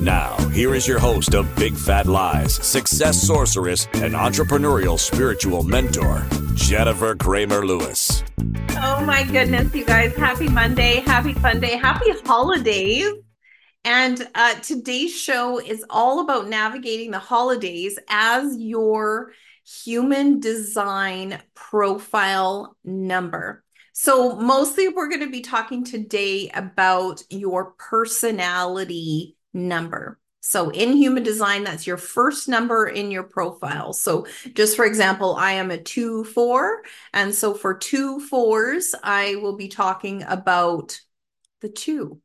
Now, here is your host of Big Fat Lies, success sorceress, and entrepreneurial spiritual mentor, Jennifer Cramer Lewis. Oh my goodness, you guys. Happy Monday, happy fun day, happy holidays. And uh, today's show is all about navigating the holidays as your human design profile number. So, mostly we're going to be talking today about your personality number. So, in human design, that's your first number in your profile. So, just for example, I am a two four. And so, for two fours, I will be talking about the two.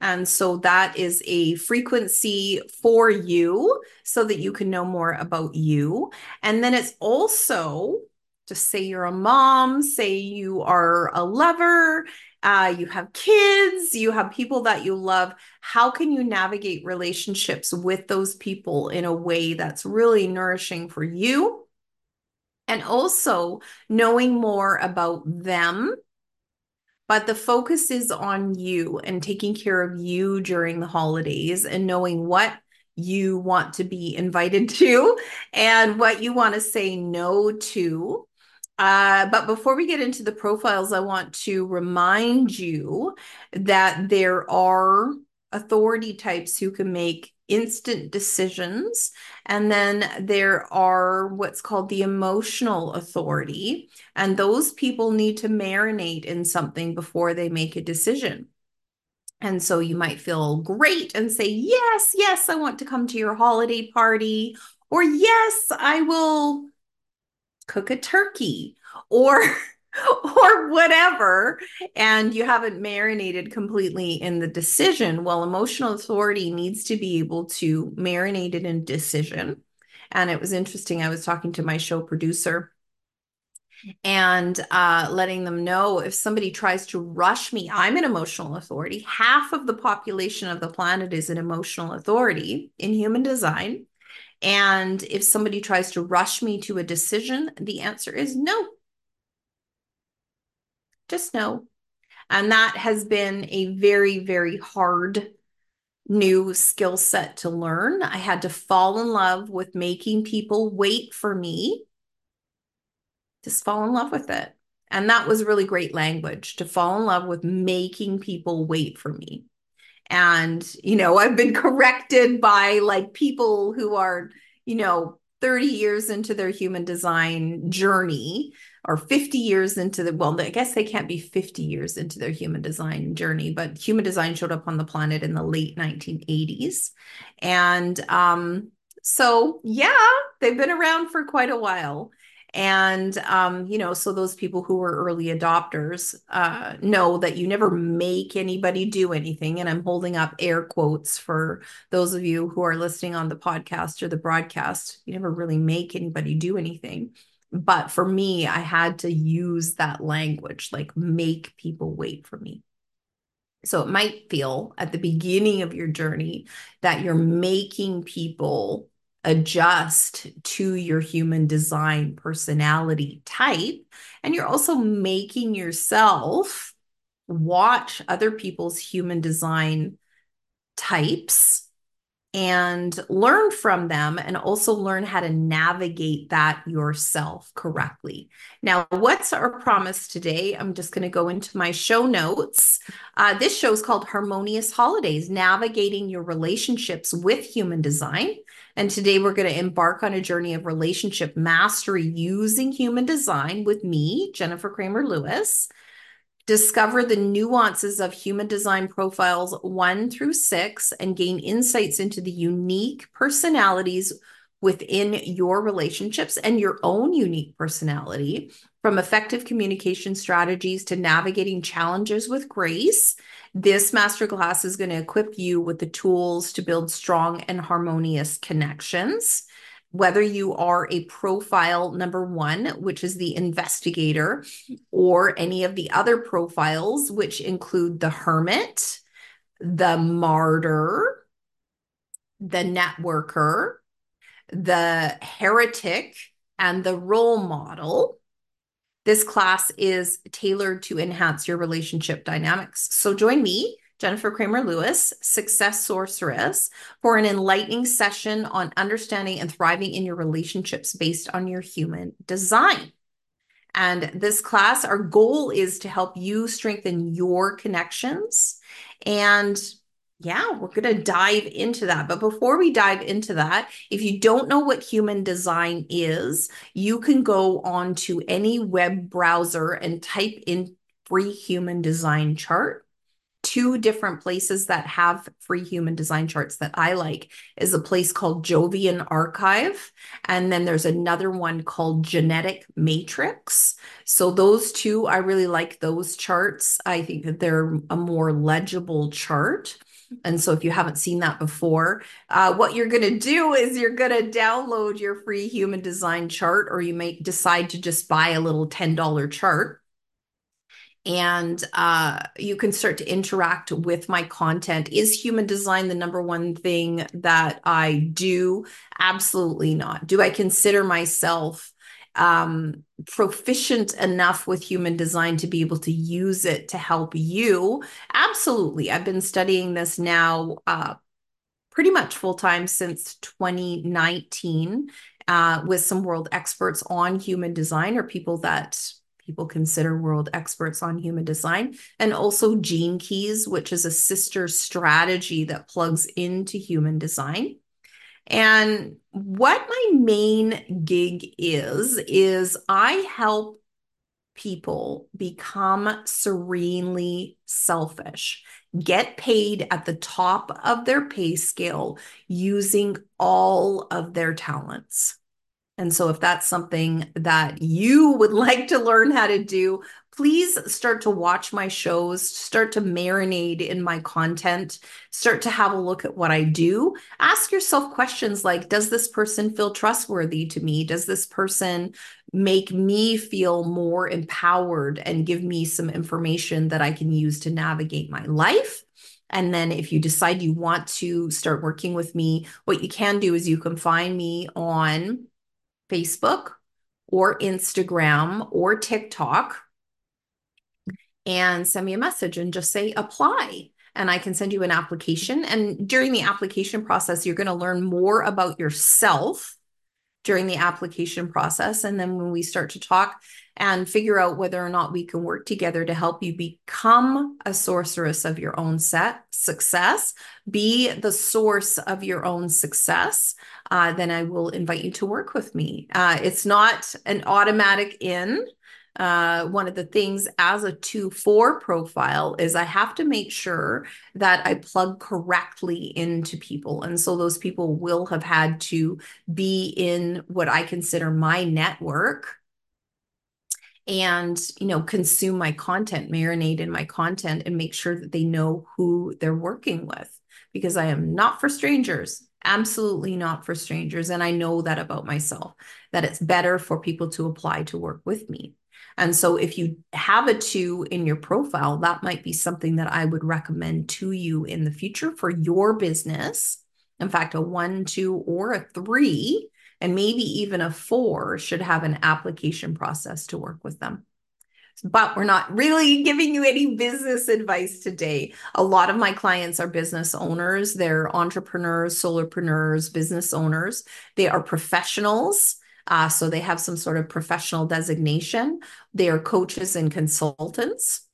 And so that is a frequency for you so that you can know more about you. And then it's also just say you're a mom, say you are a lover, uh, you have kids, you have people that you love. How can you navigate relationships with those people in a way that's really nourishing for you? And also knowing more about them but the focus is on you and taking care of you during the holidays and knowing what you want to be invited to and what you want to say no to. Uh, but before we get into the profiles, I want to remind you that there are authority types who can make instant decisions. And then there are what's called the emotional authority. And those people need to marinate in something before they make a decision. And so you might feel great and say, Yes, yes, I want to come to your holiday party. Or, Yes, I will cook a turkey. Or, or whatever, and you haven't marinated completely in the decision, well, emotional authority needs to be able to marinate it in decision. And it was interesting. I was talking to my show producer and uh, letting them know if somebody tries to rush me, I'm an emotional authority. Half of the population of the planet is an emotional authority in human design. And if somebody tries to rush me to a decision, the answer is no. Just no. And that has been a very, very hard new skill set to learn. I had to fall in love with making people wait for me. Just fall in love with it. And that was really great language to fall in love with making people wait for me. And, you know, I've been corrected by like people who are, you know, 30 years into their human design journey or 50 years into the well i guess they can't be 50 years into their human design journey but human design showed up on the planet in the late 1980s and um, so yeah they've been around for quite a while and um, you know so those people who were early adopters uh, know that you never make anybody do anything. And i'm holding up air quotes for those of you who are listening on the podcast or the broadcast. You never really make anybody do anything. But for me i had to use that language like make people wait for me. So it might feel at the beginning of your journey that you're making people adjust to your human design personality type. And you're also making yourself watch other people's human design types and learn from them and also learn how to navigate that yourself correctly. Now, what's our promise today? I'm just going to go into my show notes. Uh, this show is called Harmonious Holidays Navigating Your Relationships with Human Design. And today we're going to embark on a journey of relationship mastery using human design with me, Jennifer Cramer Lewis discover the nuances of human design profiles one through six, and gain insights into the unique personalities within your relationships and your own unique personality From effective communication strategies to navigating challenges with grace, this masterclass is going to equip you with the tools to build strong and harmonious connections. Whether you are a profile number one, which is the investigator, or any of the other profiles, which include the hermit, the martyr, the networker, the heretic, and the role model. This class is tailored to enhance your relationship dynamics. So join me, Jennifer Cramer Lewis, Success Sorceress, for an enlightening session on understanding and thriving in your relationships based on your human design. And this class, our goal is to help you strengthen your connections and yeah, we're going to dive into that. But before we dive into that, if you don't know what human design is, you can go onto any web browser and type in free human design chart two different places that have free human design charts that I like is a place called Jovian Archive. And then there's another one called Genetic Matrix. So those two, I really like those charts. I think that they're a more legible chart. And so, if you haven't seen that before, uh, what you're going to do is you're going to download your free human design chart, or you may decide to just buy a little $10 chart. And uh, you can start to interact with my content. Is human design the number one thing that I do? Absolutely not. Do I consider myself um, proficient enough with human design to be able to use it to help you? Absolutely. I've been studying this now uh, pretty much full time since 2019 uh, with some world experts on human design or people that people consider world experts on human design, and also Gene Keys, which is a sister strategy that plugs into human design. And what my main gig is, is I help people become serenely selfish, get paid at the top of their pay scale using all of their talents. And so, if that's something that you would like to learn how to do, please start to watch my shows, start to marinate in my content, start to have a look at what I do. Ask yourself questions like Does this person feel trustworthy to me? Does this person make me feel more empowered and give me some information that I can use to navigate my life? And then if you decide you want to start working with me, what you can do is you can find me on Facebook or Instagram or TikTok and send me a message and just say apply. And I can send you an application. And during the application process, you're going to learn more about yourself during the application process. And then when we start to talk and figure out whether or not we can work together to help you become a sorceress of your own set success, be the source of your own success, uh, then I will invite you to work with me. Uh, it's not an automatic in. Uh, one of the things as a 2 4 profile is I have to make sure that I plug correctly into people. And so those people will have had to be in what I consider my network and you know consume my content marinate in my content and make sure that they know who they're working with because i am not for strangers absolutely not for strangers and i know that about myself that it's better for people to apply to work with me. And so if you have a two in your profile that might be something that i would recommend to you in the future for your business. In fact a one two or a three and maybe even a four should have an application process to work with them. But we're not really giving you any business advice today. A lot of my clients are business owners, they're entrepreneurs, solopreneurs, business owners. They are professionals. Uh, so they have some sort of professional designation. They are coaches and consultants.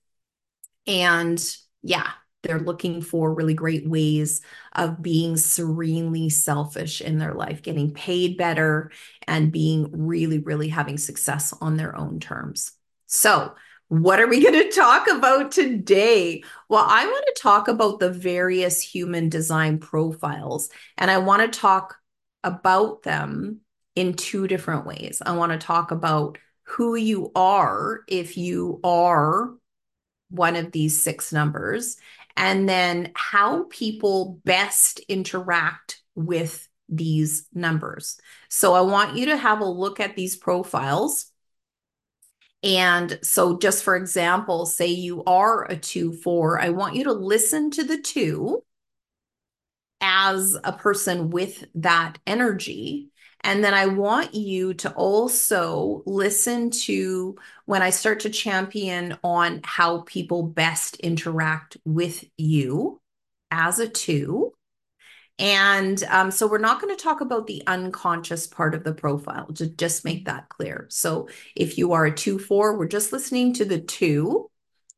And yeah, they're looking for really great ways of being serenely selfish in their life, getting paid better, and being really, really having success on their own terms. So, what are we going to talk about today? Well, I want to talk about the various human design profiles, and I want to talk about them in two different ways. I want to talk about who you are if you are one of these six numbers, and then how people best interact with these numbers. So I want you to have a look at these profiles. And so, just for example, say you are a two, four, I want you to listen to the two as a person with that energy. And then I want you to also listen to when I start to champion on how people best interact with you as a two. And um, so we're not going to talk about the unconscious part of the profile, to just make that clear. So if you are a two, four, we're just listening to the two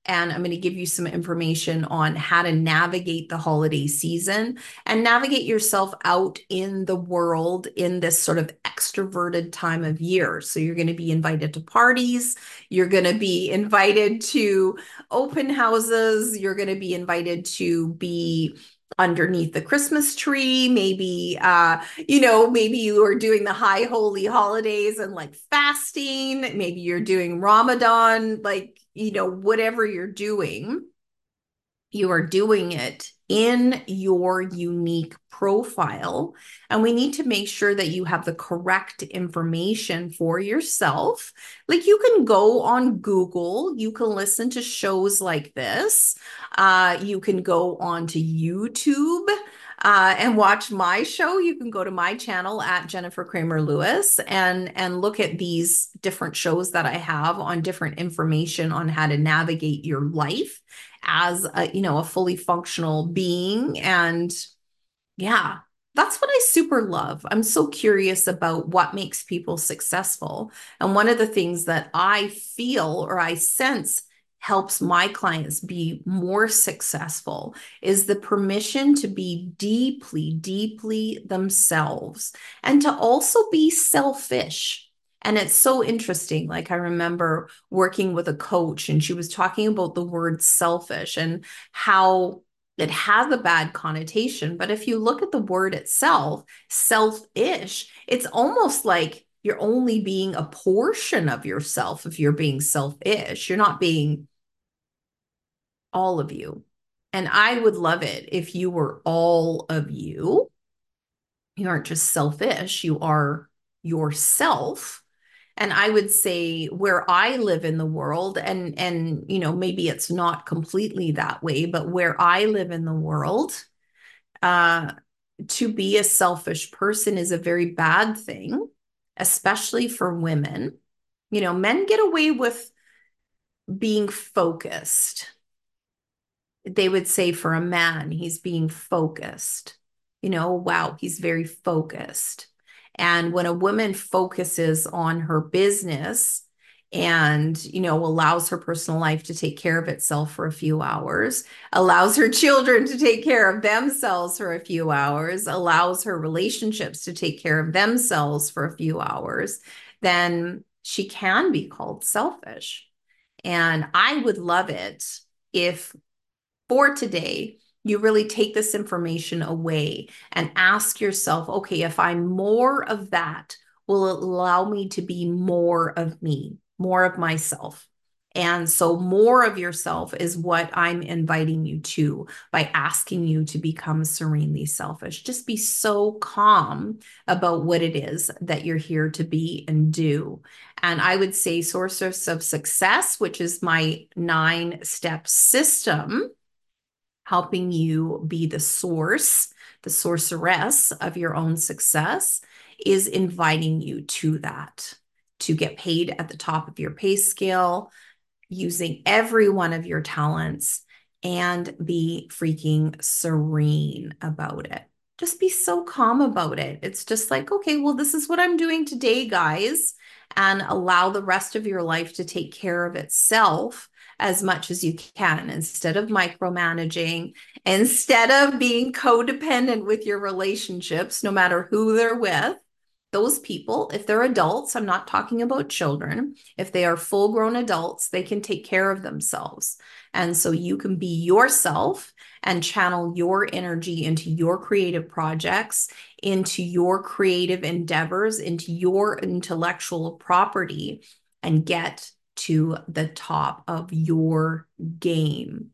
and I'm going to give you some information on how to navigate the holiday season and navigate yourself out in the world in this sort of extroverted time of year. So, you're going to be invited to parties, you're going to be invited to open houses, you're going to be invited to be underneath the christmas tree maybe uh you know maybe you are doing the high holy holidays and like fasting maybe you're doing ramadan like you know, whatever you're doing, you are doing it in your unique profile. And we need to make sure that you have the correct information for yourself. Like you can go on Google, you can listen to shows like this, uh, you can go on to YouTube uh, and watch my show, you can go to my channel at Jennifer Cramer Lewis and and look at these different shows that I have on different information on how to navigate your life as a you know a fully functional being and yeah that's what I super love. I'm so curious about what makes people successful. And one of the things that I feel or I sense helps my clients be more successful is the permission to be deeply, deeply themselves and to also be selfish. And it's so interesting. Like, I remember working with a coach, and she was talking about the word selfish and how it has a bad connotation. But if you look at the word itself, selfish, it's almost like you're only being a portion of yourself if you're being selfish. You're not being all of you. And I would love it if you were all of you. You aren't just selfish, you are yourself. And I would say where I live in the world, and and you know, maybe it's not completely that way, but where I live in the world, uh, to be a selfish person is a very bad thing, especially for women. You know, men get away with being focused they would say for a man, he's being focused. You know, wow, he's very focused. And when a woman focuses on her business and, you know, allows her personal life to take care of itself for a few hours, allows her children to take care of themselves for a few hours, allows her relationships to take care of themselves for a few hours, then she can be called selfish. And I would love it if for today, you really take this information away and ask yourself, okay, if I'm more of that, will it allow me to be more of me, more of myself? And so, more of yourself is what I'm inviting you to by asking you to become serenely selfish. Just be so calm about what it is that you're here to be and do. And I would say, Sources of Success, which is my nine step system helping you be the source, the sorceress of your own success, is inviting you to that, to get paid at the top of your pay scale, using every one of your talents, and be freaking serene about it. Just be so calm about it. It's just like, okay, well, this is what I'm doing today, guys, and allow the rest of your life to take care of itself as much as you can instead of micromanaging, instead of being codependent with your relationships, no matter who they're with. Those people, if they're adults, I'm not talking about children, if they are full grown adults, they can take care of themselves. And so you can be yourself and channel your energy into your creative projects, into your creative endeavors, into your intellectual property and get to the top of your game.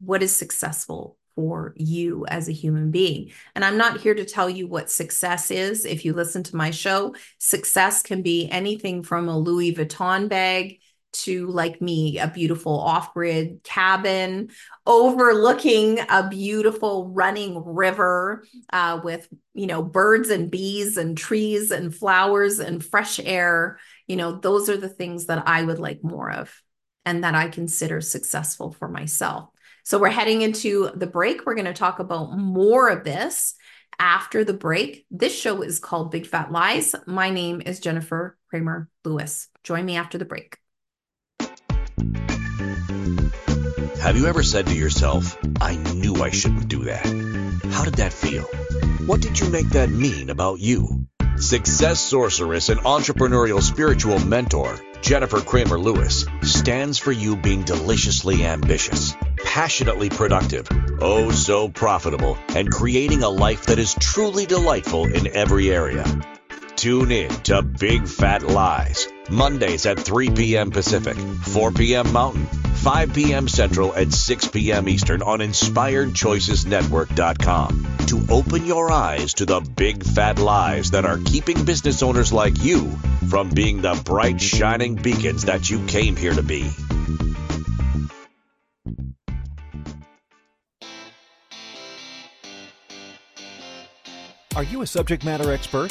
What is successful for you as a human being? And I'm not here to tell you what success is. If you listen to my show, success can be anything from a Louis Vuitton bag to like me a beautiful off-grid cabin overlooking a beautiful running river uh, with you know birds and bees and trees and flowers and fresh air you know those are the things that i would like more of and that i consider successful for myself so we're heading into the break we're going to talk about more of this after the break this show is called big fat lies my name is jennifer cramer lewis join me after the break Have you ever said to yourself, I knew I shouldn't do that? How did that feel? What did you make that mean about you? Success sorceress and entrepreneurial spiritual mentor, Jennifer Cramer Lewis, stands for you being deliciously ambitious, passionately productive, oh so profitable, and creating a life that is truly delightful in every area. Tune in to Big Fat Lies, Mondays at 3 p.m. Pacific, 4 p.m. Mountain, 5 p.m. Central, and 6 p.m. Eastern on InspiredChoicesNetwork.com to open your eyes to the big fat lies that are keeping business owners like you from being the bright, shining beacons that you came here to be. Are you a subject matter expert?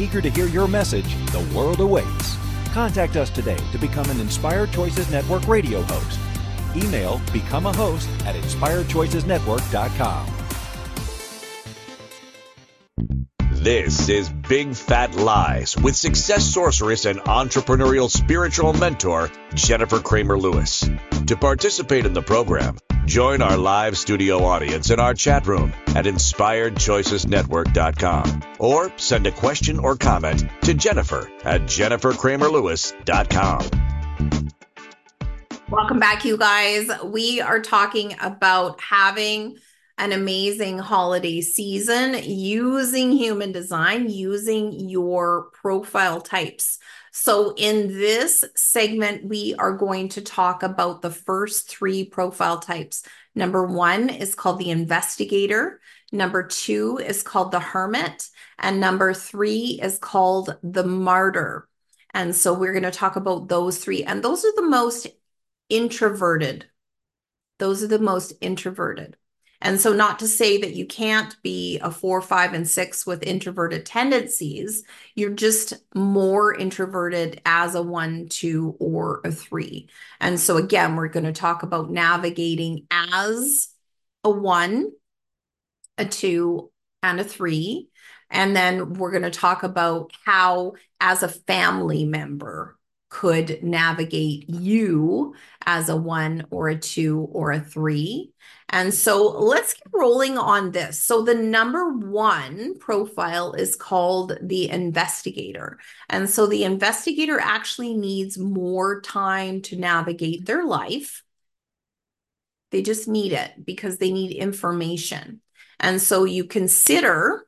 Eager to hear your message, the world awaits. Contact us today to become an Inspired Choices Network radio host Email become a host at inspiredchoicesnetwork.com. This is Big Fat Lies with success sorceress and entrepreneurial spiritual mentor, Jennifer Cramer Lewis. To participate in the program, join our live studio audience in our chat room at inspiredchoicesnetwork.com or send a question or comment to Jennifer at jennifercramerlewis.com. Welcome back, you guys. We are talking about having an amazing holiday season using human design, using your profile types. So, in this segment, we are going to talk about the first three profile types. Number one is called the investigator, number two is called the hermit, and number three is called the martyr. And so, we're going to talk about those three. And those are the most introverted. Those are the most introverted. And so, not to say that you can't be a four, five, and six with introverted tendencies, you're just more introverted as a one, two, or a three. And so, again, we're going to talk about navigating as a one, a two, and a three. And then we're going to talk about how, as a family member, could navigate you as a one or a two or a three. And so let's get rolling on this. So, the number one profile is called the investigator. And so, the investigator actually needs more time to navigate their life. They just need it because they need information. And so, you consider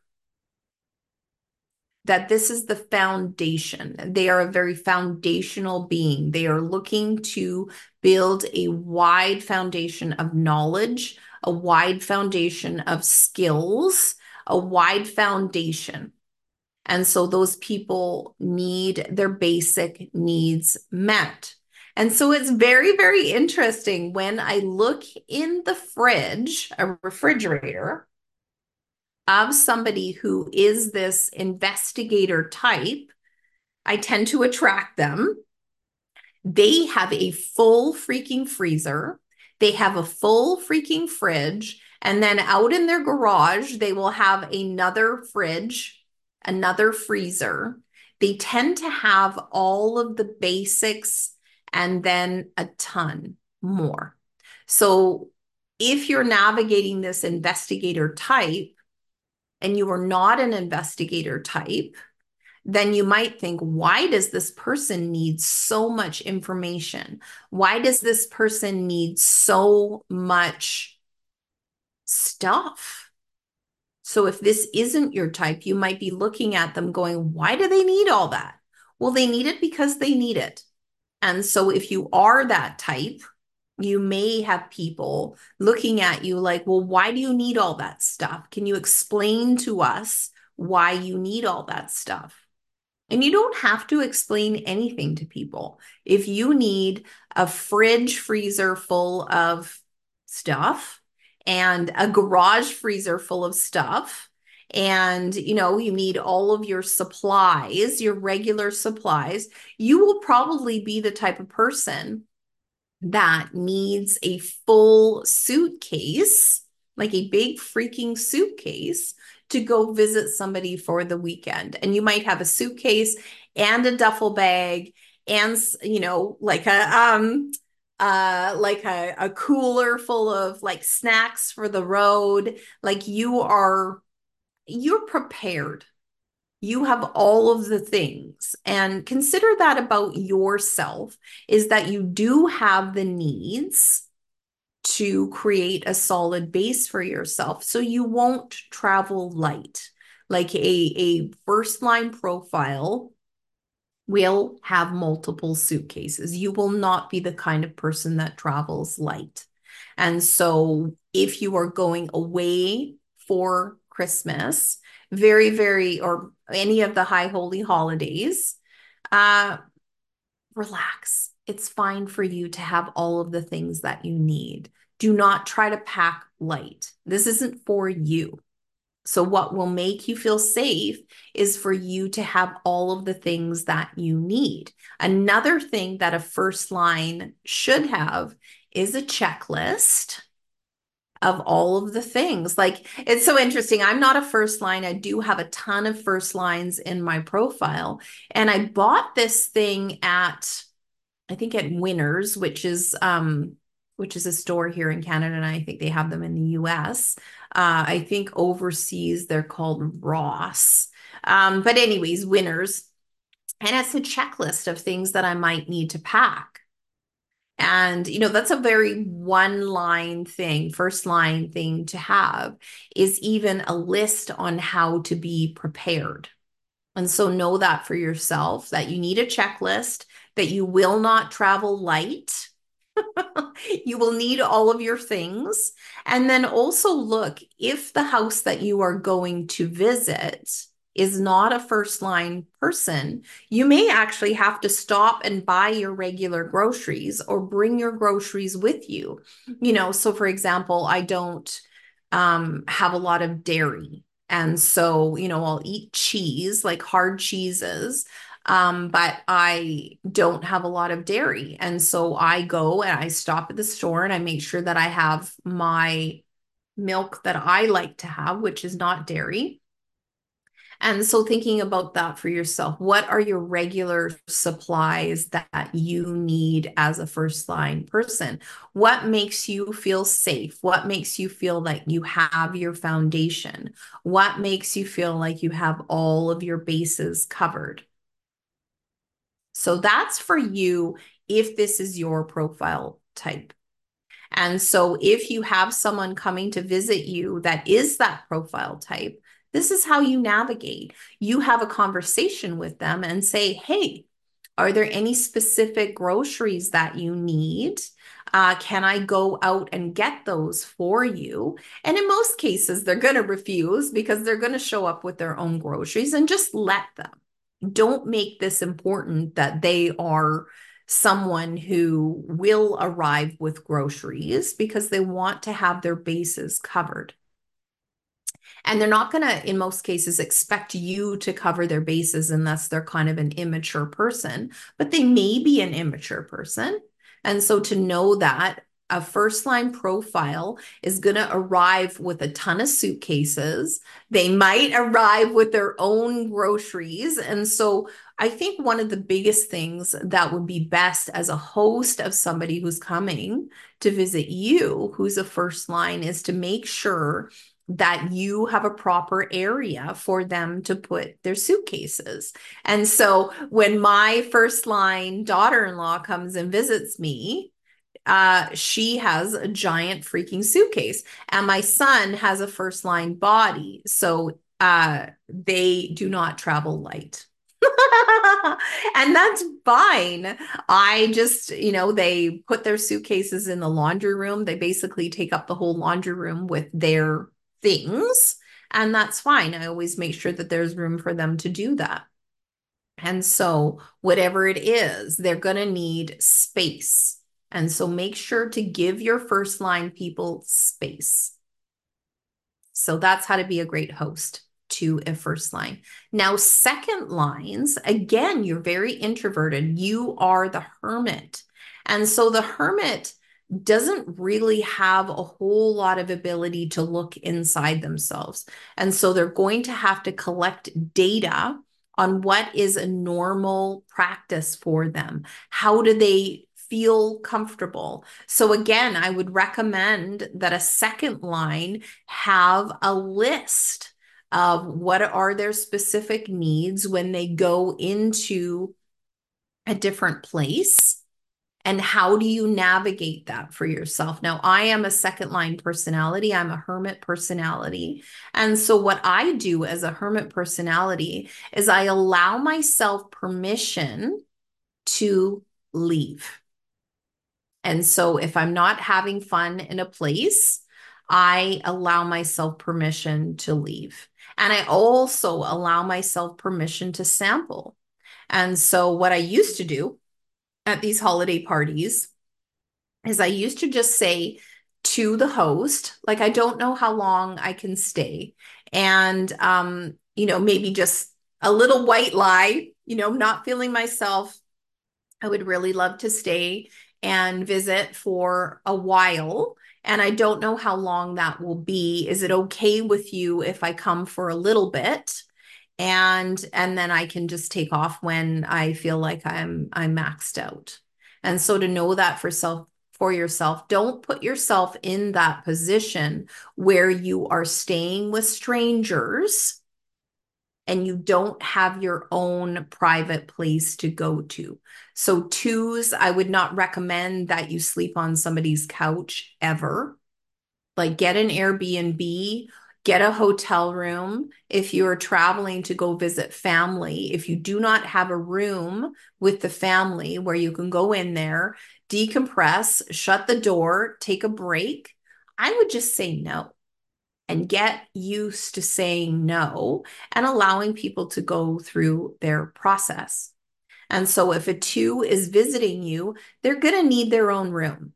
that this is the foundation. They are a very foundational being. They are looking to build a wide foundation of knowledge, a wide foundation of skills, a wide foundation. And so those people need their basic needs met. And so it's very, very interesting when I look in the fridge, a refrigerator, of somebody who is this investigator type, I tend to attract them. They have a full freaking freezer, they have a full freaking fridge, and then out in their garage, they will have another fridge, another freezer. They tend to have all of the basics and then a ton more. So if you're navigating this investigator type and you are not an investigator type, then you might think, why does this person need so much information? Why does this person need so much stuff? So, if this isn't your type, you might be looking at them going, why do they need all that? Well, they need it because they need it. And so, if you are that type, you may have people looking at you like, well, why do you need all that stuff? Can you explain to us why you need all that stuff? And you don't have to explain anything to people. If you need a fridge freezer full of stuff and a garage freezer full of stuff, and you know you need all of your supplies your regular supplies you will probably be the type of person that needs a full suitcase like a big freaking suitcase to go visit somebody for the weekend. And you might have a suitcase and a duffel bag and you know like a um uh like a, a cooler full of like snacks for the road like you are you're prepared you have all of the things and consider that about yourself is that you do have the needs to create a solid base for yourself so you won't travel light. Like a, a first line profile will have multiple suitcases. You will not be the kind of person that travels light. And so if you are going away for Christmas, very, very, or any of the high holy holidays, uh, relax it's fine for you to have all of the things that you need. Do not try to pack light. This isn't for you. So, what will make you feel safe is for you to have all of the things that you need. Another thing that a first line should have is a checklist of all of the things. Like, it's so interesting. I'm not a first line. I do have a ton of first lines in my profile. And I bought this thing at I think at Winners, which is um, which is a store here in Canada, and I think they have them in the U.S. Uh, I think overseas they're called Ross. Um, but anyways, Winners, and it's a checklist of things that I might need to pack. And, you know, that's a very one line thing, first line thing to have is even a list on how to be prepared. And so know that for yourself that you need a checklist that you will not travel light. you will need all of your things. And then also look if the house that you are going to visit is not a first line person, you may actually have to stop and buy your regular groceries or bring your groceries with you. You know, so for example, I don't um, have a lot of dairy. And so, you know, I'll eat cheese, like hard cheeses. Um, but I don't have a lot of dairy. And so I go and I stop at the store and I make sure that I have my milk that I like to have, which is not dairy. And so thinking about that for yourself, what are your regular supplies that you need as a first line person? What makes you feel safe? What makes you feel like you have your foundation? What makes you feel like you have all of your bases covered? So that's for you if this is your profile type. And so if you have someone coming to visit you that is that profile type, this is how you navigate. You have a conversation with them and say, hey, are there any specific groceries that you need? Uh, can I go out and get those for you? And in most cases, they're going to refuse because they're going to show up with their own groceries and just let them don't make this important that they are someone who will arrive with groceries because they want to have their bases covered. And they're not going to, in most cases, expect you to cover their bases unless they're kind of an immature person, but they may be an immature person. And so to know that a first line profile is going to arrive with a ton of suitcases. They might arrive with their own groceries. And so I think one of the biggest things that would be best as a host of somebody who's coming to visit you, who's a first line, is to make sure that you have a proper area for them to put their suitcases. And so when my first line daughter in law comes and visits me, uh, she has a giant freaking suitcase, and my son has a first line body. So uh, they do not travel light. and that's fine. I just, you know, they put their suitcases in the laundry room. They basically take up the whole laundry room with their things. And that's fine. I always make sure that there's room for them to do that. And so, whatever it is, they're going to need space. And so make sure to give your first line people space. So that's how to be a great host to a first line. Now, second lines, again, you're very introverted. You are the hermit. And so the hermit doesn't really have a whole lot of ability to look inside themselves. And so they're going to have to collect data on what is a normal practice for them. How do they feel comfortable. So, again, I would recommend that a second line have a list of what are their specific needs when they go into a different place and how do you navigate that for yourself now i am a second line personality i'm a hermit personality and so what i do as a hermit personality is i allow myself permission to leave and so if I'm not having fun in a place, I allow myself permission to leave. And I also allow myself permission to sample. And so what I used to do at these holiday parties is I used to just say to the host, like, I don't know how long I can stay. And, um, you know, maybe just a little white lie, you know, not feeling myself. I would really love to stay and visit for a while. And I don't know how long that will be. Is it okay with you if I come for a little bit? And and then I can just take off when I feel like I'm I'm maxed out. And so to know that for self for yourself, don't put yourself in that position where you are staying with strangers and you don't have your own private place to go to. So, twos, I would not recommend that you sleep on somebody's couch ever. Like, get an Airbnb, get a hotel room. If you're traveling to go visit family, if you do not have a room with the family where you can go in there, decompress, shut the door, take a break, I would just say no and get used to saying no and allowing people to go through their process. And so, if a two is visiting you, they're going to need their own room.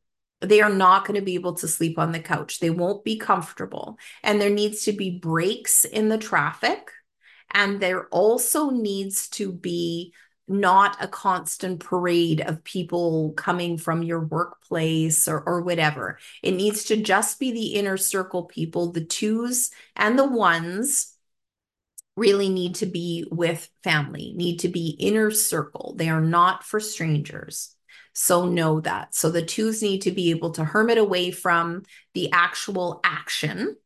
They are not going to be able to sleep on the couch. They won't be comfortable. And there needs to be breaks in the traffic. And there also needs to be not a constant parade of people coming from your workplace or, or whatever. It needs to just be the inner circle people, the twos and the ones really need to be with family, need to be inner circle. They are not for strangers. So know that. So the twos need to be able to hermit away from the actual action.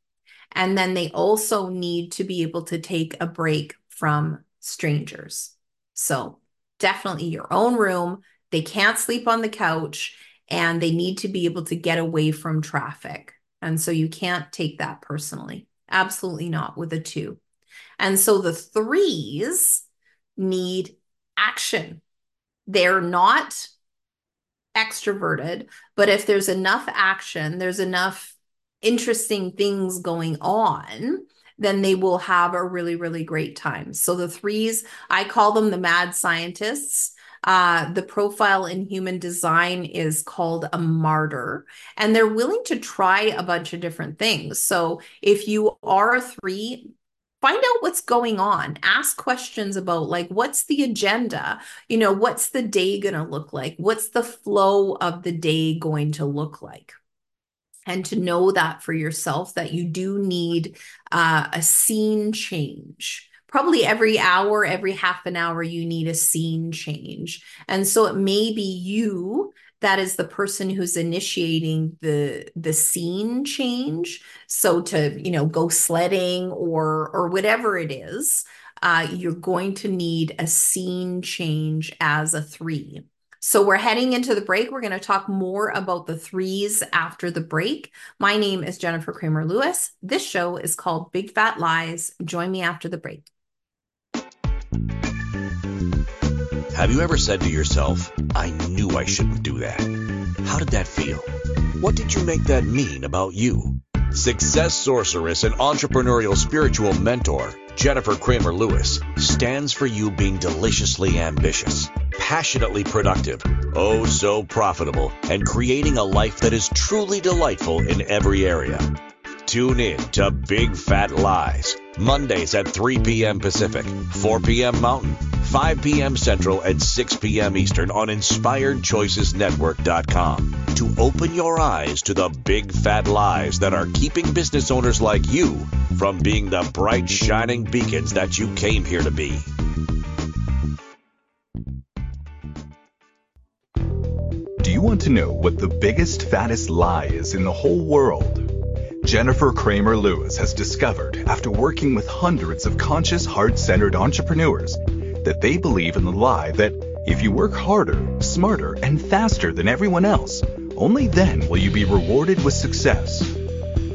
And then they also need to be able to take a break from strangers. So definitely your own room. They can't sleep on the couch and they need to be able to get away from traffic. And so you can't take that personally. Absolutely not with a two. And so the threes need action. They're not extroverted, but if there's enough action, there's enough interesting things going on, then they will have a really, really great time. So the threes, I call them the mad scientists. Uh, the profile in human design is called a martyr, and they're willing to try a bunch of different things. So if you are a three, find out what's going on. Ask questions about like what's the agenda? You know what's the day going to look like? What's the flow of the day going to look like? And to know that for yourself that you do need uh, a scene change. Probably every hour every half an hour you need a scene change. And so it may be you that is the person who's initiating the the scene change so to you know go sledding or or whatever it is uh, you're going to need a scene change as a three so we're heading into the break. We're going to talk more about the threes after the break. My name is Jennifer Cramer Lewis. This show is called Big Fat Lies. Join me after the break. Have you ever said to yourself, I knew I shouldn't do that? How did that feel? What did you make that mean about you? Success sorceress and entrepreneurial spiritual mentor, Jennifer Cramer Lewis, stands for you being deliciously ambitious passionately productive, oh so profitable, and creating a life that is truly delightful in every area. Tune in to Big Fat Lies, Mondays at 3 p.m. Pacific, 4 p.m. Mountain, 5 p.m. Central, and 6 p.m. Eastern on InspiredChoicesNetwork.com to open your eyes to the big fat lies that are keeping business owners like you from being the bright, shining beacons that you came here to be. Do you want to know what the biggest, fattest lie is in the whole world? Jennifer Cramer Lewis has discovered, after working with hundreds of conscious, heart centered entrepreneurs, that they believe in the lie that if you work harder, smarter, and faster than everyone else, only then will you be rewarded with success.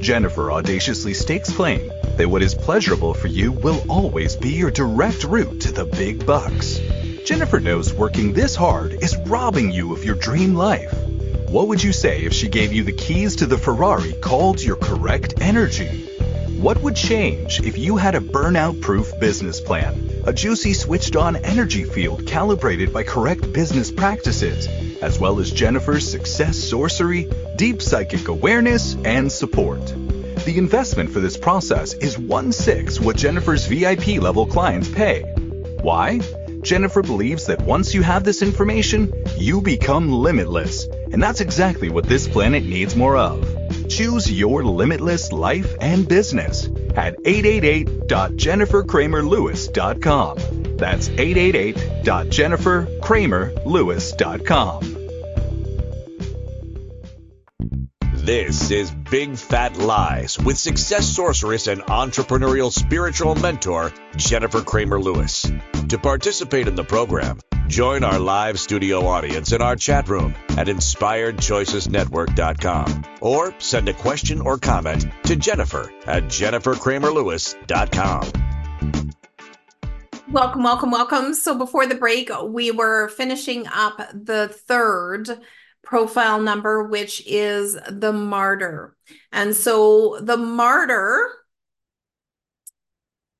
Jennifer audaciously stakes claim that what is pleasurable for you will always be your direct route to the big bucks. Jennifer knows working this hard is robbing you of your dream life. What would you say if she gave you the keys to the Ferrari called your correct energy? What would change if you had a burnout proof business plan, a juicy switched on energy field calibrated by correct business practices, as well as Jennifer's success sorcery, deep psychic awareness, and support? The investment for this process is one sixth what Jennifer's VIP level clients pay. Why? Jennifer believes that once you have this information, you become limitless. And that's exactly what this planet needs more of. Choose your limitless life and business at 888.jennifercramerlewis.com. That's 888.jennifercramerlewis.com. This is Big Fat Lies with success sorceress and entrepreneurial spiritual mentor, Jennifer Cramer Lewis. To participate in the program, join our live studio audience in our chat room at inspiredchoicesnetwork.com or send a question or comment to Jennifer at jennifercramerlewis.com. Welcome, welcome, welcome. So before the break, we were finishing up the third profile number, which is the martyr. And so the martyr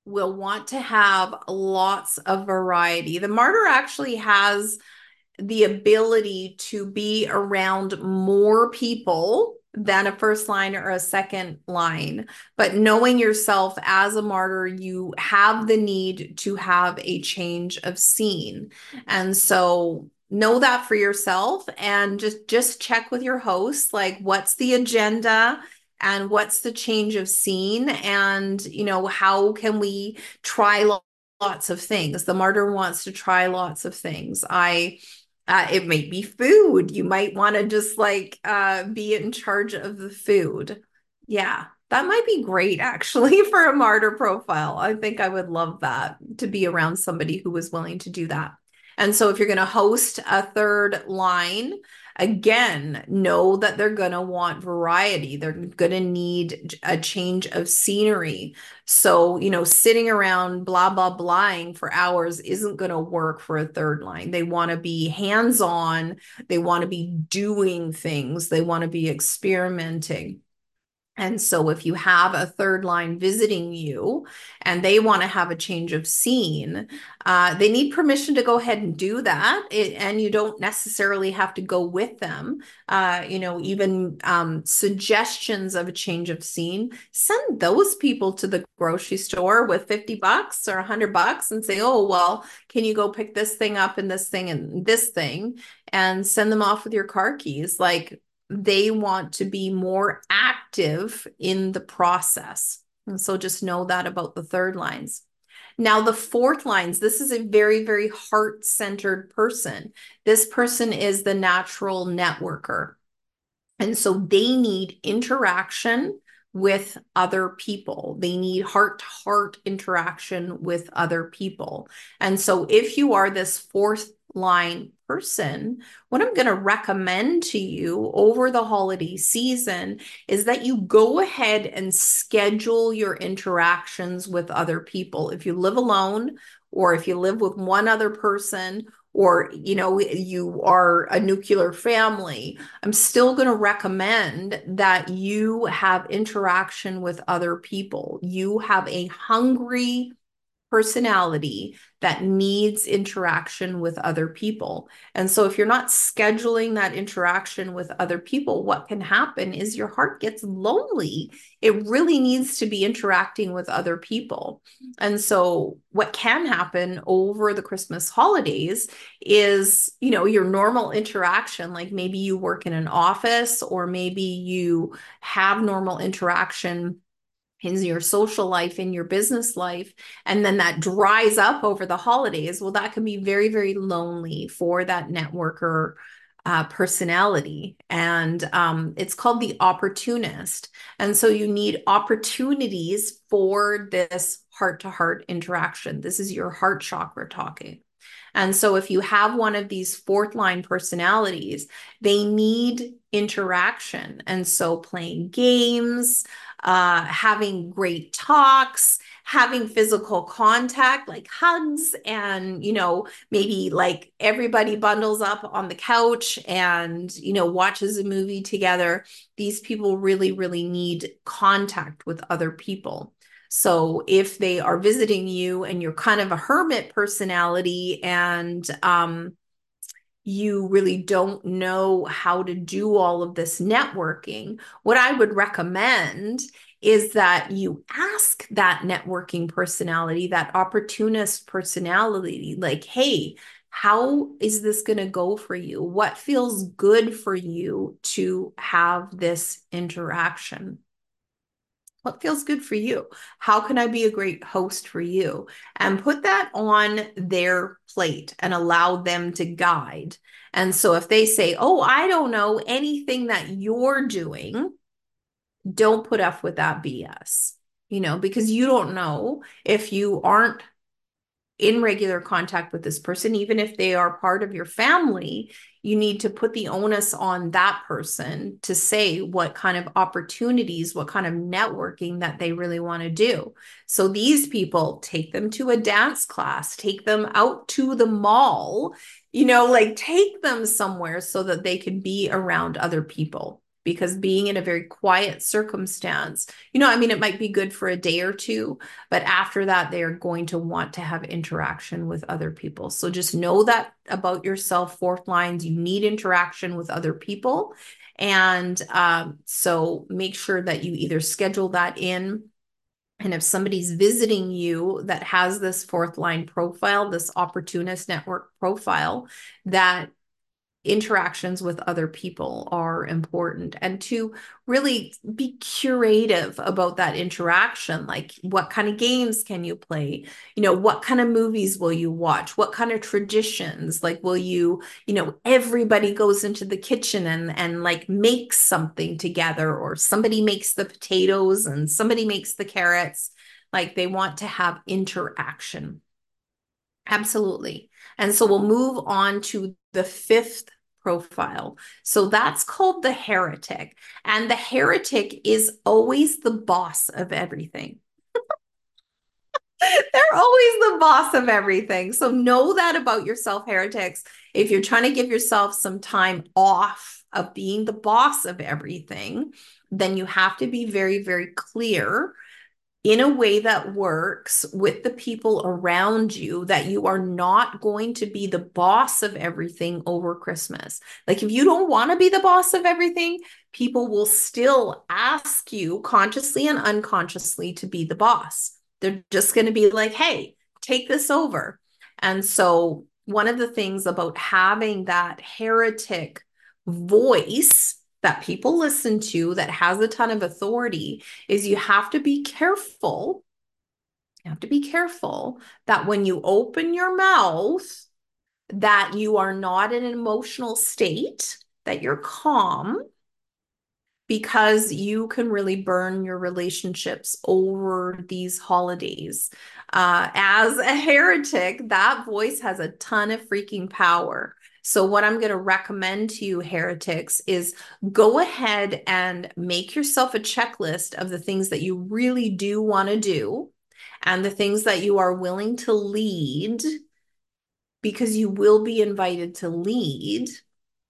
will want to have lots of variety. The martyr actually has the ability to be around more people than a first line or a second line. But knowing yourself as a martyr, you have the need to have a change of scene. And so know that for yourself and just just check with your host like what's the agenda and what's the change of scene and you know how can we try lots of things? The martyr wants to try lots of things. I uh, it might be food. You might want to just like uh, be in charge of the food. Yeah that might be great actually for a martyr profile. I think i would love that to be around somebody who was willing to do that and so if you're going to host a third line, again, know that they're going to want variety. They're going to need a change of scenery. So, you know, sitting around blah, blah, blahing for hours isn't going to work for a third line. They want to be hands on, they want to be doing things, they want to be experimenting. And so, if you have a third line visiting you and they want to have a change of scene, uh, they need permission to go ahead and do that. It, and you don't necessarily have to go with them. Uh, you know, even um, suggestions of a change of scene, send those people to the grocery store with 50 bucks or 100 bucks and say, oh, well, can you go pick this thing up and this thing and this thing and send them off with your car keys? Like, they want to be more active in the process. And so just know that about the third lines. Now, the fourth lines, this is a very, very heart centered person. This person is the natural networker. And so they need interaction with other people. They need heart to heart interaction with other people. And so if you are this fourth line person, what I'm going to recommend to you over the holiday season is that you go ahead and schedule your interactions with other people. If you live alone, or if you live with one other person, or you know you are a nuclear family i'm still going to recommend that you have interaction with other people you have a hungry personality that needs interaction with other people. And so, if you're not scheduling that interaction with other people, what can happen is your heart gets lonely. It really needs to be interacting with other people. And so, what can happen over the Christmas holidays is, you know, your normal interaction, like maybe you work in an office or maybe you have normal interaction in your social life, in your business life, and then that dries up over the holidays, well, that can be very, very lonely for that networker uh, personality. And um, it's called the opportunist. And so you need opportunities for this heart to heart interaction. This is your heart chakra talking. And so, if you have one of these fourth line personalities, they need interaction. And so, playing games, uh, having great talks, having physical contact, like hugs, and, you know, maybe like everybody bundles up on the couch and, you know, watches a movie together. These people really, really need contact with other people. So if they are visiting you and you're kind of a hermit personality and um, you really don't know how to do all of this networking, what I would recommend is that you ask that networking personality, that opportunist personality, like, hey, how is this going to go for you? What feels good for you to have this interaction? What feels good for you? How can I be a great host for you? And put that on their plate and allow them to guide. And so if they say, Oh, I don't know anything that you're doing, don't put up with that BS, you know, because you don't know if you aren't in regular contact with this person, even if they are part of your family, you need to put the onus on that person to say what kind of opportunities, what kind of networking that they really want to do. So these people take them to a dance class, take them out to the mall, you know, like take them somewhere so that they can be around other people because being in a very quiet circumstance, you know, I mean, it might be good for a day or two, but after that, they are going to want to have interaction with other people. So just know that about yourself, fourth lines, you need interaction with other people. And um, so make sure that you either schedule that in. And if somebody's visiting you that has this fourth line profile, this opportunist network profile, that interactions with other people are important. And to really be curative about that interaction like what kind of games can you play? You know what kind of movies will you watch? What kind of traditions? Like will you you know everybody goes into the kitchen and and like makes something together or somebody makes the potatoes and somebody makes the carrots. Like they want to have interaction. Absolutely. And so we'll move on to the fifth profile. So that's called the heretic. And the heretic is always the boss of everything. They're always the boss of everything. So know that about yourself, heretics. If you're trying to give yourself some time off of being the boss of everything, then you have to be very, very clear in a way that works with the people around you that you are not going to be the boss of everything over Christmas. Like if you don't want to be the boss of everything, people will still ask you consciously and unconsciously to be the boss. They're just going to be like, "Hey, take this over." And so one of the things about having that heretic voice that people listen to that has a ton of authority is you have to be careful. You have to be careful that when you open your mouth, that you are not in an emotional state, that you're calm, because you can really burn your relationships over these holidays. Uh, as a heretic, that voice has a ton of freaking power. So, what I'm going to recommend to you, heretics, is go ahead and make yourself a checklist of the things that you really do want to do and the things that you are willing to lead because you will be invited to lead.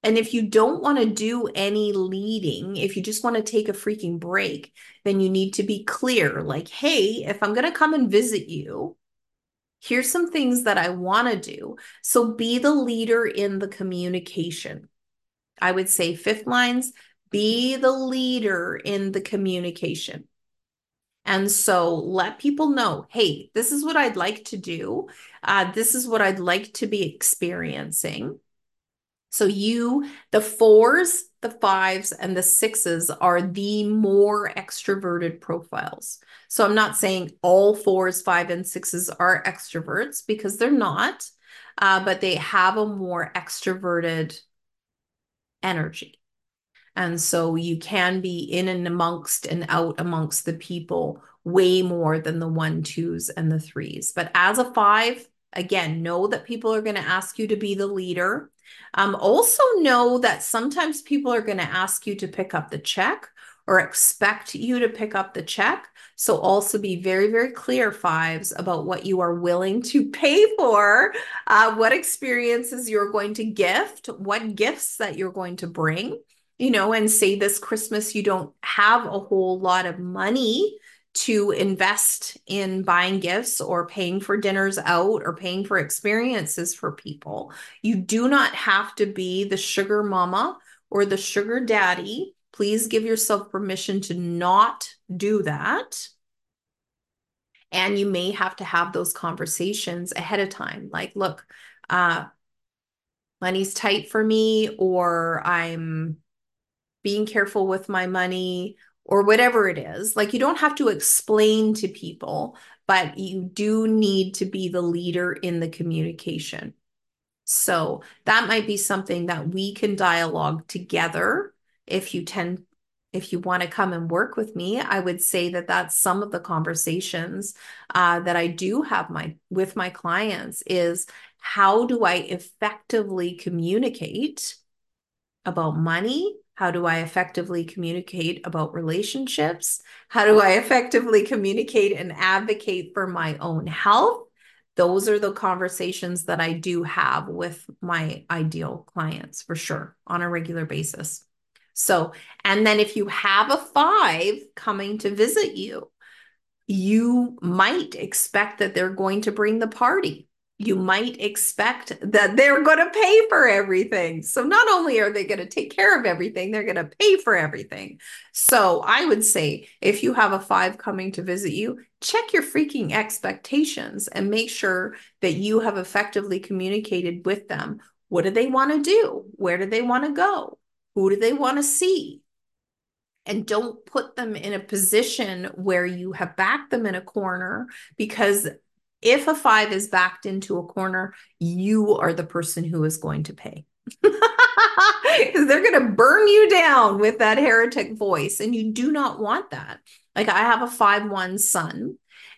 And if you don't want to do any leading, if you just want to take a freaking break, then you need to be clear like, hey, if I'm going to come and visit you, here's some things that I want to do. So be the leader in the communication. I would say, fifth lines, be the leader in the communication. And so let people know hey, this is what I'd like to do. Uh, this is what I'd like to be experiencing. So you, the fours, the fives, and the sixes are the more extroverted profiles. So I'm not saying all fours, five, and sixes are extroverts because they're not, uh, but they have a more extroverted energy. And so you can be in and amongst and out amongst the people way more than the one, twos, and the threes. But as a five, again, know that people are going to ask you to be the leader. Um, also, know that sometimes people are going to ask you to pick up the check or expect you to pick up the check. So, also be very, very clear, fives, about what you are willing to pay for, uh, what experiences you're going to gift, what gifts that you're going to bring. You know, and say this Christmas you don't have a whole lot of money to invest in buying gifts or paying for dinners out or paying for experiences for people. You do not have to be the sugar mama or the sugar daddy. Please give yourself permission to not do that. And you may have to have those conversations ahead of time. Like, look, uh, money's tight for me, or I'm being careful with my money, or whatever it is. Like you don't have to explain to people, but you do need to be the leader in the communication. So that might be something that we can dialogue together if you tend if you want to come and work with me i would say that that's some of the conversations uh, that i do have my with my clients is how do i effectively communicate about money how do I effectively communicate about relationships? How do I effectively communicate and advocate for my own health? Those are the conversations that I do have with my ideal clients for sure on a regular basis. So, and then if you have a five coming to visit you, you might expect that they're going to bring the party you might expect that they're going to pay for everything. So not only are they going to take care of everything, they're going to pay for everything. So I would say if you have a five coming to visit you, check your freaking expectations and make sure that you have effectively communicated with them. What do they want to do? Where do they want to go? Who do they want to see? and don't put them in a position where you have backed them in a corner because if a five is backed into a corner, you are the person who is going to pay. They're going to burn you down with that heretic voice. And you do not want that. Like I have a five one son.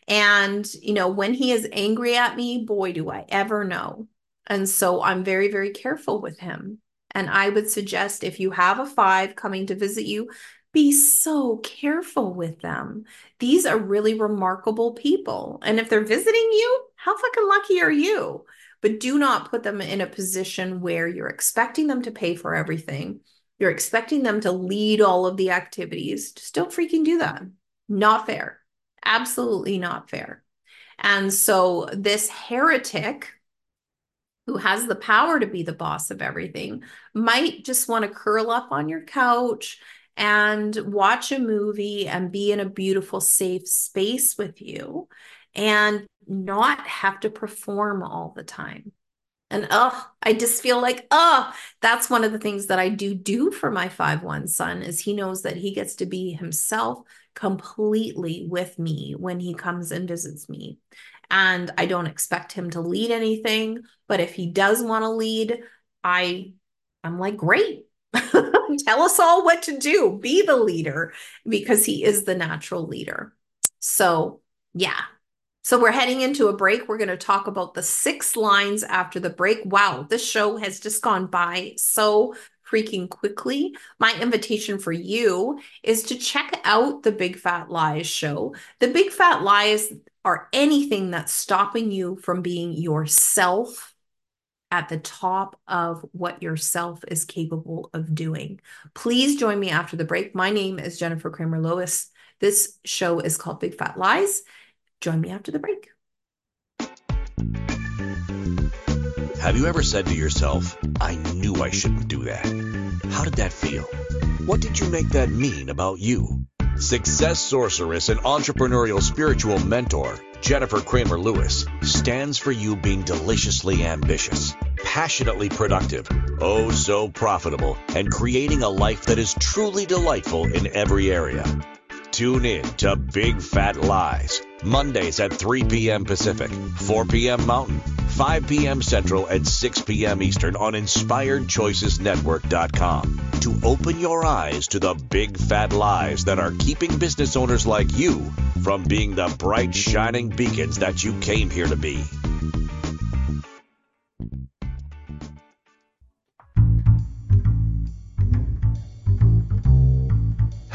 And, you know, when he is angry at me, boy, do I ever know. And so I'm very, very careful with him. And I would suggest if you have a five coming to visit you, be so careful with them. These are really remarkable people. And if they're visiting you, how fucking lucky are you? But do not put them in a position where you're expecting them to pay for everything. You're expecting them to lead all of the activities. Just don't freaking do that. Not fair. Absolutely not fair. And so, this heretic who has the power to be the boss of everything might just want to curl up on your couch and watch a movie and be in a beautiful, safe space with you and not have to perform all the time. And oh, I just feel like, oh, that's one of the things that I do do for my 5 1 son is he knows that he gets to be himself completely with me when he comes and visits me. And I don't expect him to lead anything, but if he does want to lead, I I'm like, great. Tell us all what to do. Be the leader because he is the natural leader. So, yeah, so we're heading into a break. We're going to talk about the six lines after the break. Wow, this show has just gone by so freaking quickly. My invitation for you is to check out the Big Fat Lies show. The Big Fat Lies are anything that's stopping you from being yourself at the top of what yourself is capable of doing. Please join me after the break. My name is Jennifer Cramer Lewis. This show is called Big Fat Lies. Join me after the break. Have you ever said to yourself, I knew I shouldn't do that? How did that feel? What did you make that mean about you? Success sorceress and entrepreneurial spiritual mentor, Jennifer Cramer Lewis, stands for you being deliciously ambitious, passionately productive, oh so profitable, and creating a life that is truly delightful in every area. Tune in to Big Fat Lies, Mondays at 3 p.m. Pacific, 4 p.m. Mountain, 5 p.m. Central, and 6 p.m. Eastern on InspiredChoicesNetwork.com to open your eyes to the big fat lies that are keeping business owners like you from being the bright, shining beacons that you came here to be.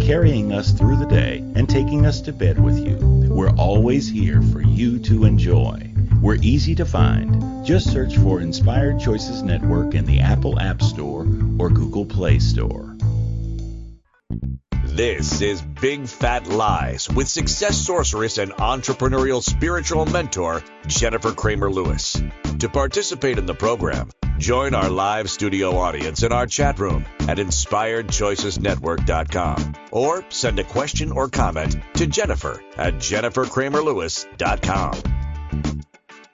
carrying us through the day, and taking us to bed with you, we're always here for you to enjoy. We're easy to find. Just search for Inspired Choices Network in the Apple App Store or Google Play Store. This is Big Fat Lies with success sorceress and entrepreneurial spiritual mentor, Jennifer Cramer Lewis. To participate in the program, join our live studio audience in our chat room at inspiredchoicesnetwork.com or send a question or comment to Jennifer at jennifercramerlewis.com.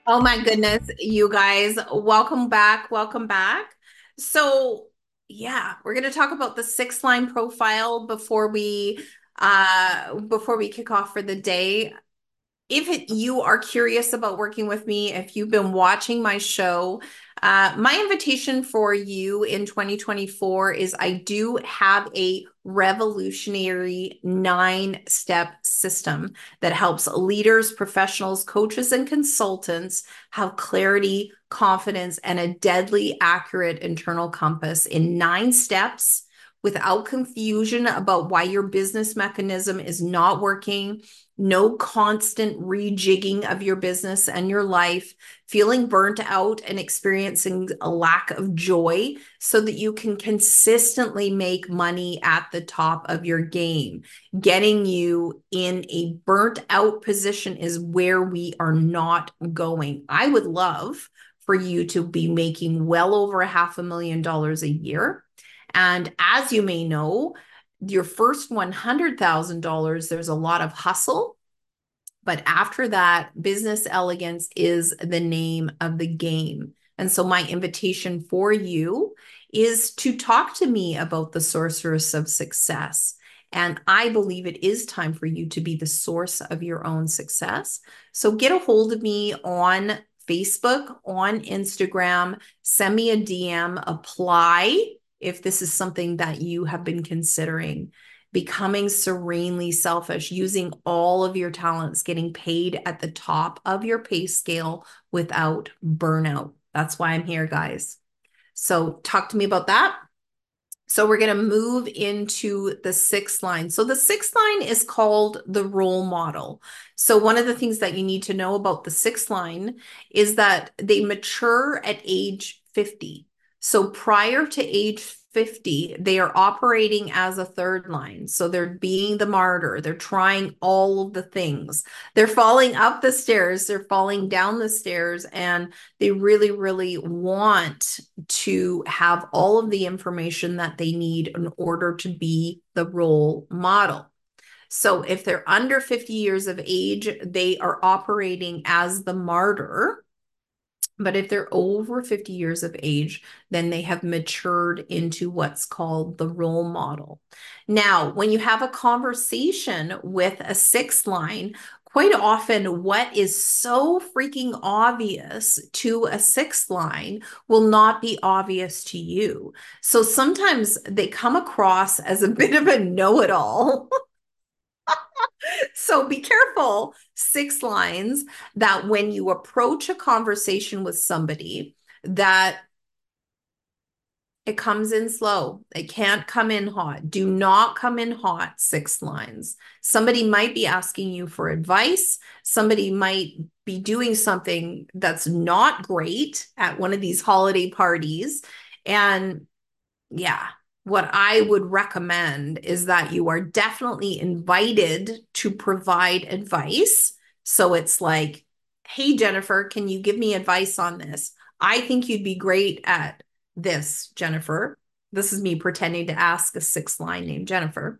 Oh my goodness, you guys, welcome back. Welcome back. So, yeah, we're going to talk about the six line profile before we uh before we kick off for the day. If it, you are curious about working with me, if you've been watching my show, uh, my invitation for you in 2024 is I do have a revolutionary nine step system that helps leaders, professionals, coaches, and consultants have clarity, confidence, and a deadly accurate internal compass in nine steps without confusion about why your business mechanism is not working no constant rejigging of your business and your life, feeling burnt out and experiencing a lack of joy so that you can consistently make money at the top of your game. Getting you in a burnt out position is where we are not going. I would love for you to be making well over a half a million dollars a year. And as you may know, your first $100,000, there's a lot of hustle. But after that, business elegance is the name of the game. And so, my invitation for you is to talk to me about the sorceress of success. And I believe it is time for you to be the source of your own success. So, get a hold of me on Facebook, on Instagram, send me a DM, apply if this is something that you have been considering becoming serenely selfish, using all of your talents, getting paid at the top of your pay scale without burnout. That's why I'm here, guys. So, talk to me about that. So, we're going to move into the sixth line. So, the sixth line is called the role model. So, one of the things that you need to know about the sixth line is that they mature at age 50. So, prior to age 50, they are operating as a third line. So they're being the martyr. They're trying all of the things. They're falling up the stairs, they're falling down the stairs, and they really, really want to have all of the information that they need in order to be the role model. So if they're under 50 years of age, they are operating as the martyr but if they're over 50 years of age, then they have matured into what's called the role model. Now, when you have a conversation with a six line, quite often what is so freaking obvious to a six line will not be obvious to you. So sometimes they come across as a bit of a know it all. so be careful, six lines, that when you approach a conversation with somebody, that it comes in slow. It can't come in hot. Do not come in hot, six lines. Somebody might be asking you for advice. Somebody might be doing something that's not great at one of these holiday parties. And yeah, what I would recommend is that you are definitely invited to provide advice. So it's like, hey, Jennifer, can you give me advice on this? I think you'd be great at this, Jennifer. This is me pretending to ask a six line named Jennifer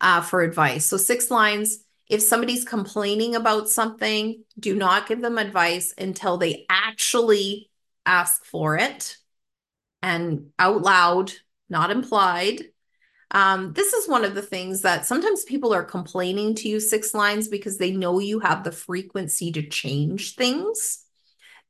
uh, for advice. So, six lines. If somebody's complaining about something, do not give them advice until they actually ask for it and out loud not implied. Um, this is one of the things that sometimes people are complaining to you six lines because they know you have the frequency to change things.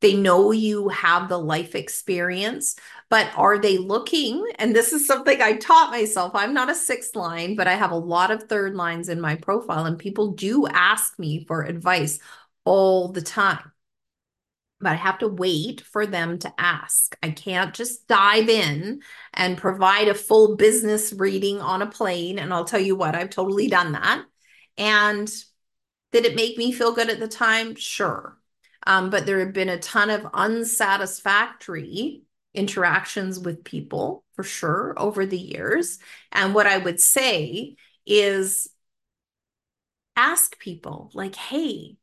They know you have the life experience, but are they looking? And this is something I taught myself. I'm not a sixth line, but I have a lot of third lines in my profile, and people do ask me for advice all the time but I have to wait for them to ask. I can't just dive in and provide a full business reading on a plane. And I'll tell you what, I've totally done that. And did it make me feel good at the time? Sure. Um, but there have been a ton of unsatisfactory interactions with people for sure over the years. And what I would say is ask people, like, hey,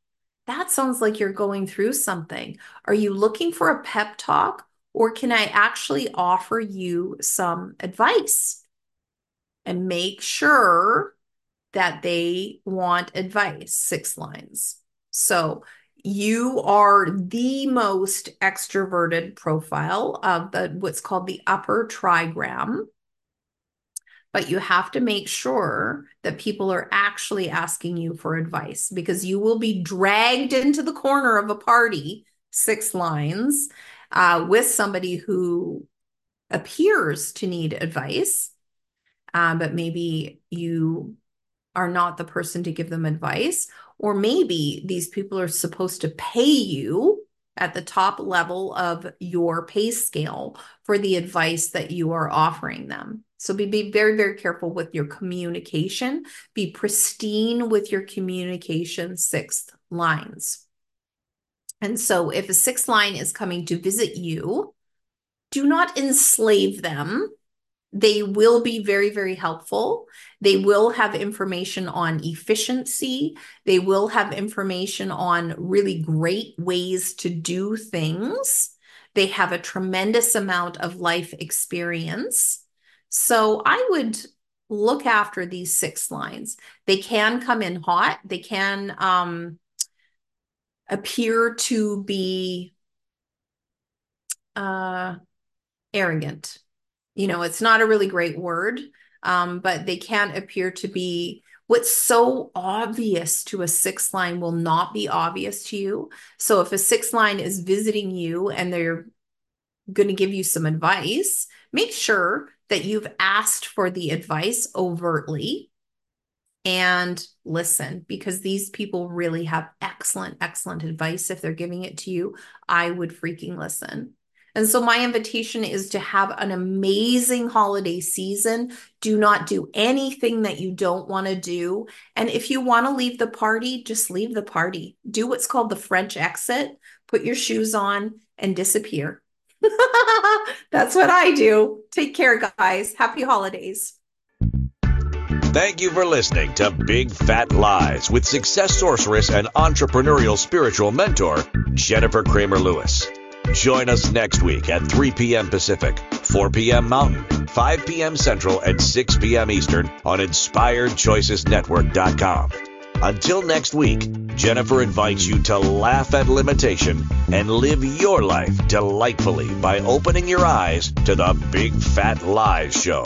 that sounds like you're going through something. Are you looking for a pep talk or can I actually offer you some advice? And make sure that they want advice, six lines. So you are the most extroverted profile of the what's called the upper trigram but you have to make sure that people are actually asking you for advice because you will be dragged into the corner of a party, six lines, uh, with somebody who appears to need advice, uh, but maybe you are not the person to give them advice. Or maybe these people are supposed to pay you at the top level of your pay scale for the advice that you are offering them. So be, be very, very careful with your communication. Be pristine with your communication sixth lines. And so if a sixth line is coming to visit you, do not enslave them. They will be very, very helpful. They will have information on efficiency. They will have information on really great ways to do things. They have a tremendous amount of life experience. So I would look after these six lines. They can come in hot. They can um, appear to be uh, arrogant. You know, it's not a really great word, um, but they can appear to be what's so obvious to a six line will not be obvious to you. So if a six line is visiting you and they're going to give you some advice, make sure that you've asked for the advice overtly and listen because these people really have excellent, excellent advice. If they're giving it to you, I would freaking listen. And so, my invitation is to have an amazing holiday season. Do not do anything that you don't want to do. And if you want to leave the party, just leave the party. Do what's called the French exit, put your shoes on and disappear. That's what I do. Take care, guys. Happy holidays. Thank you for listening to Big Fat Lies with success sorceress and entrepreneurial spiritual mentor, Jennifer Cramer Lewis. Join us next week at 3 p.m. Pacific, 4 p.m. Mountain, 5 p.m. Central, and 6 p.m. Eastern on InspiredChoicesNetwork.com. Until next week, Jennifer invites you to laugh at limitation and live your life delightfully by opening your eyes to the Big Fat Lies Show.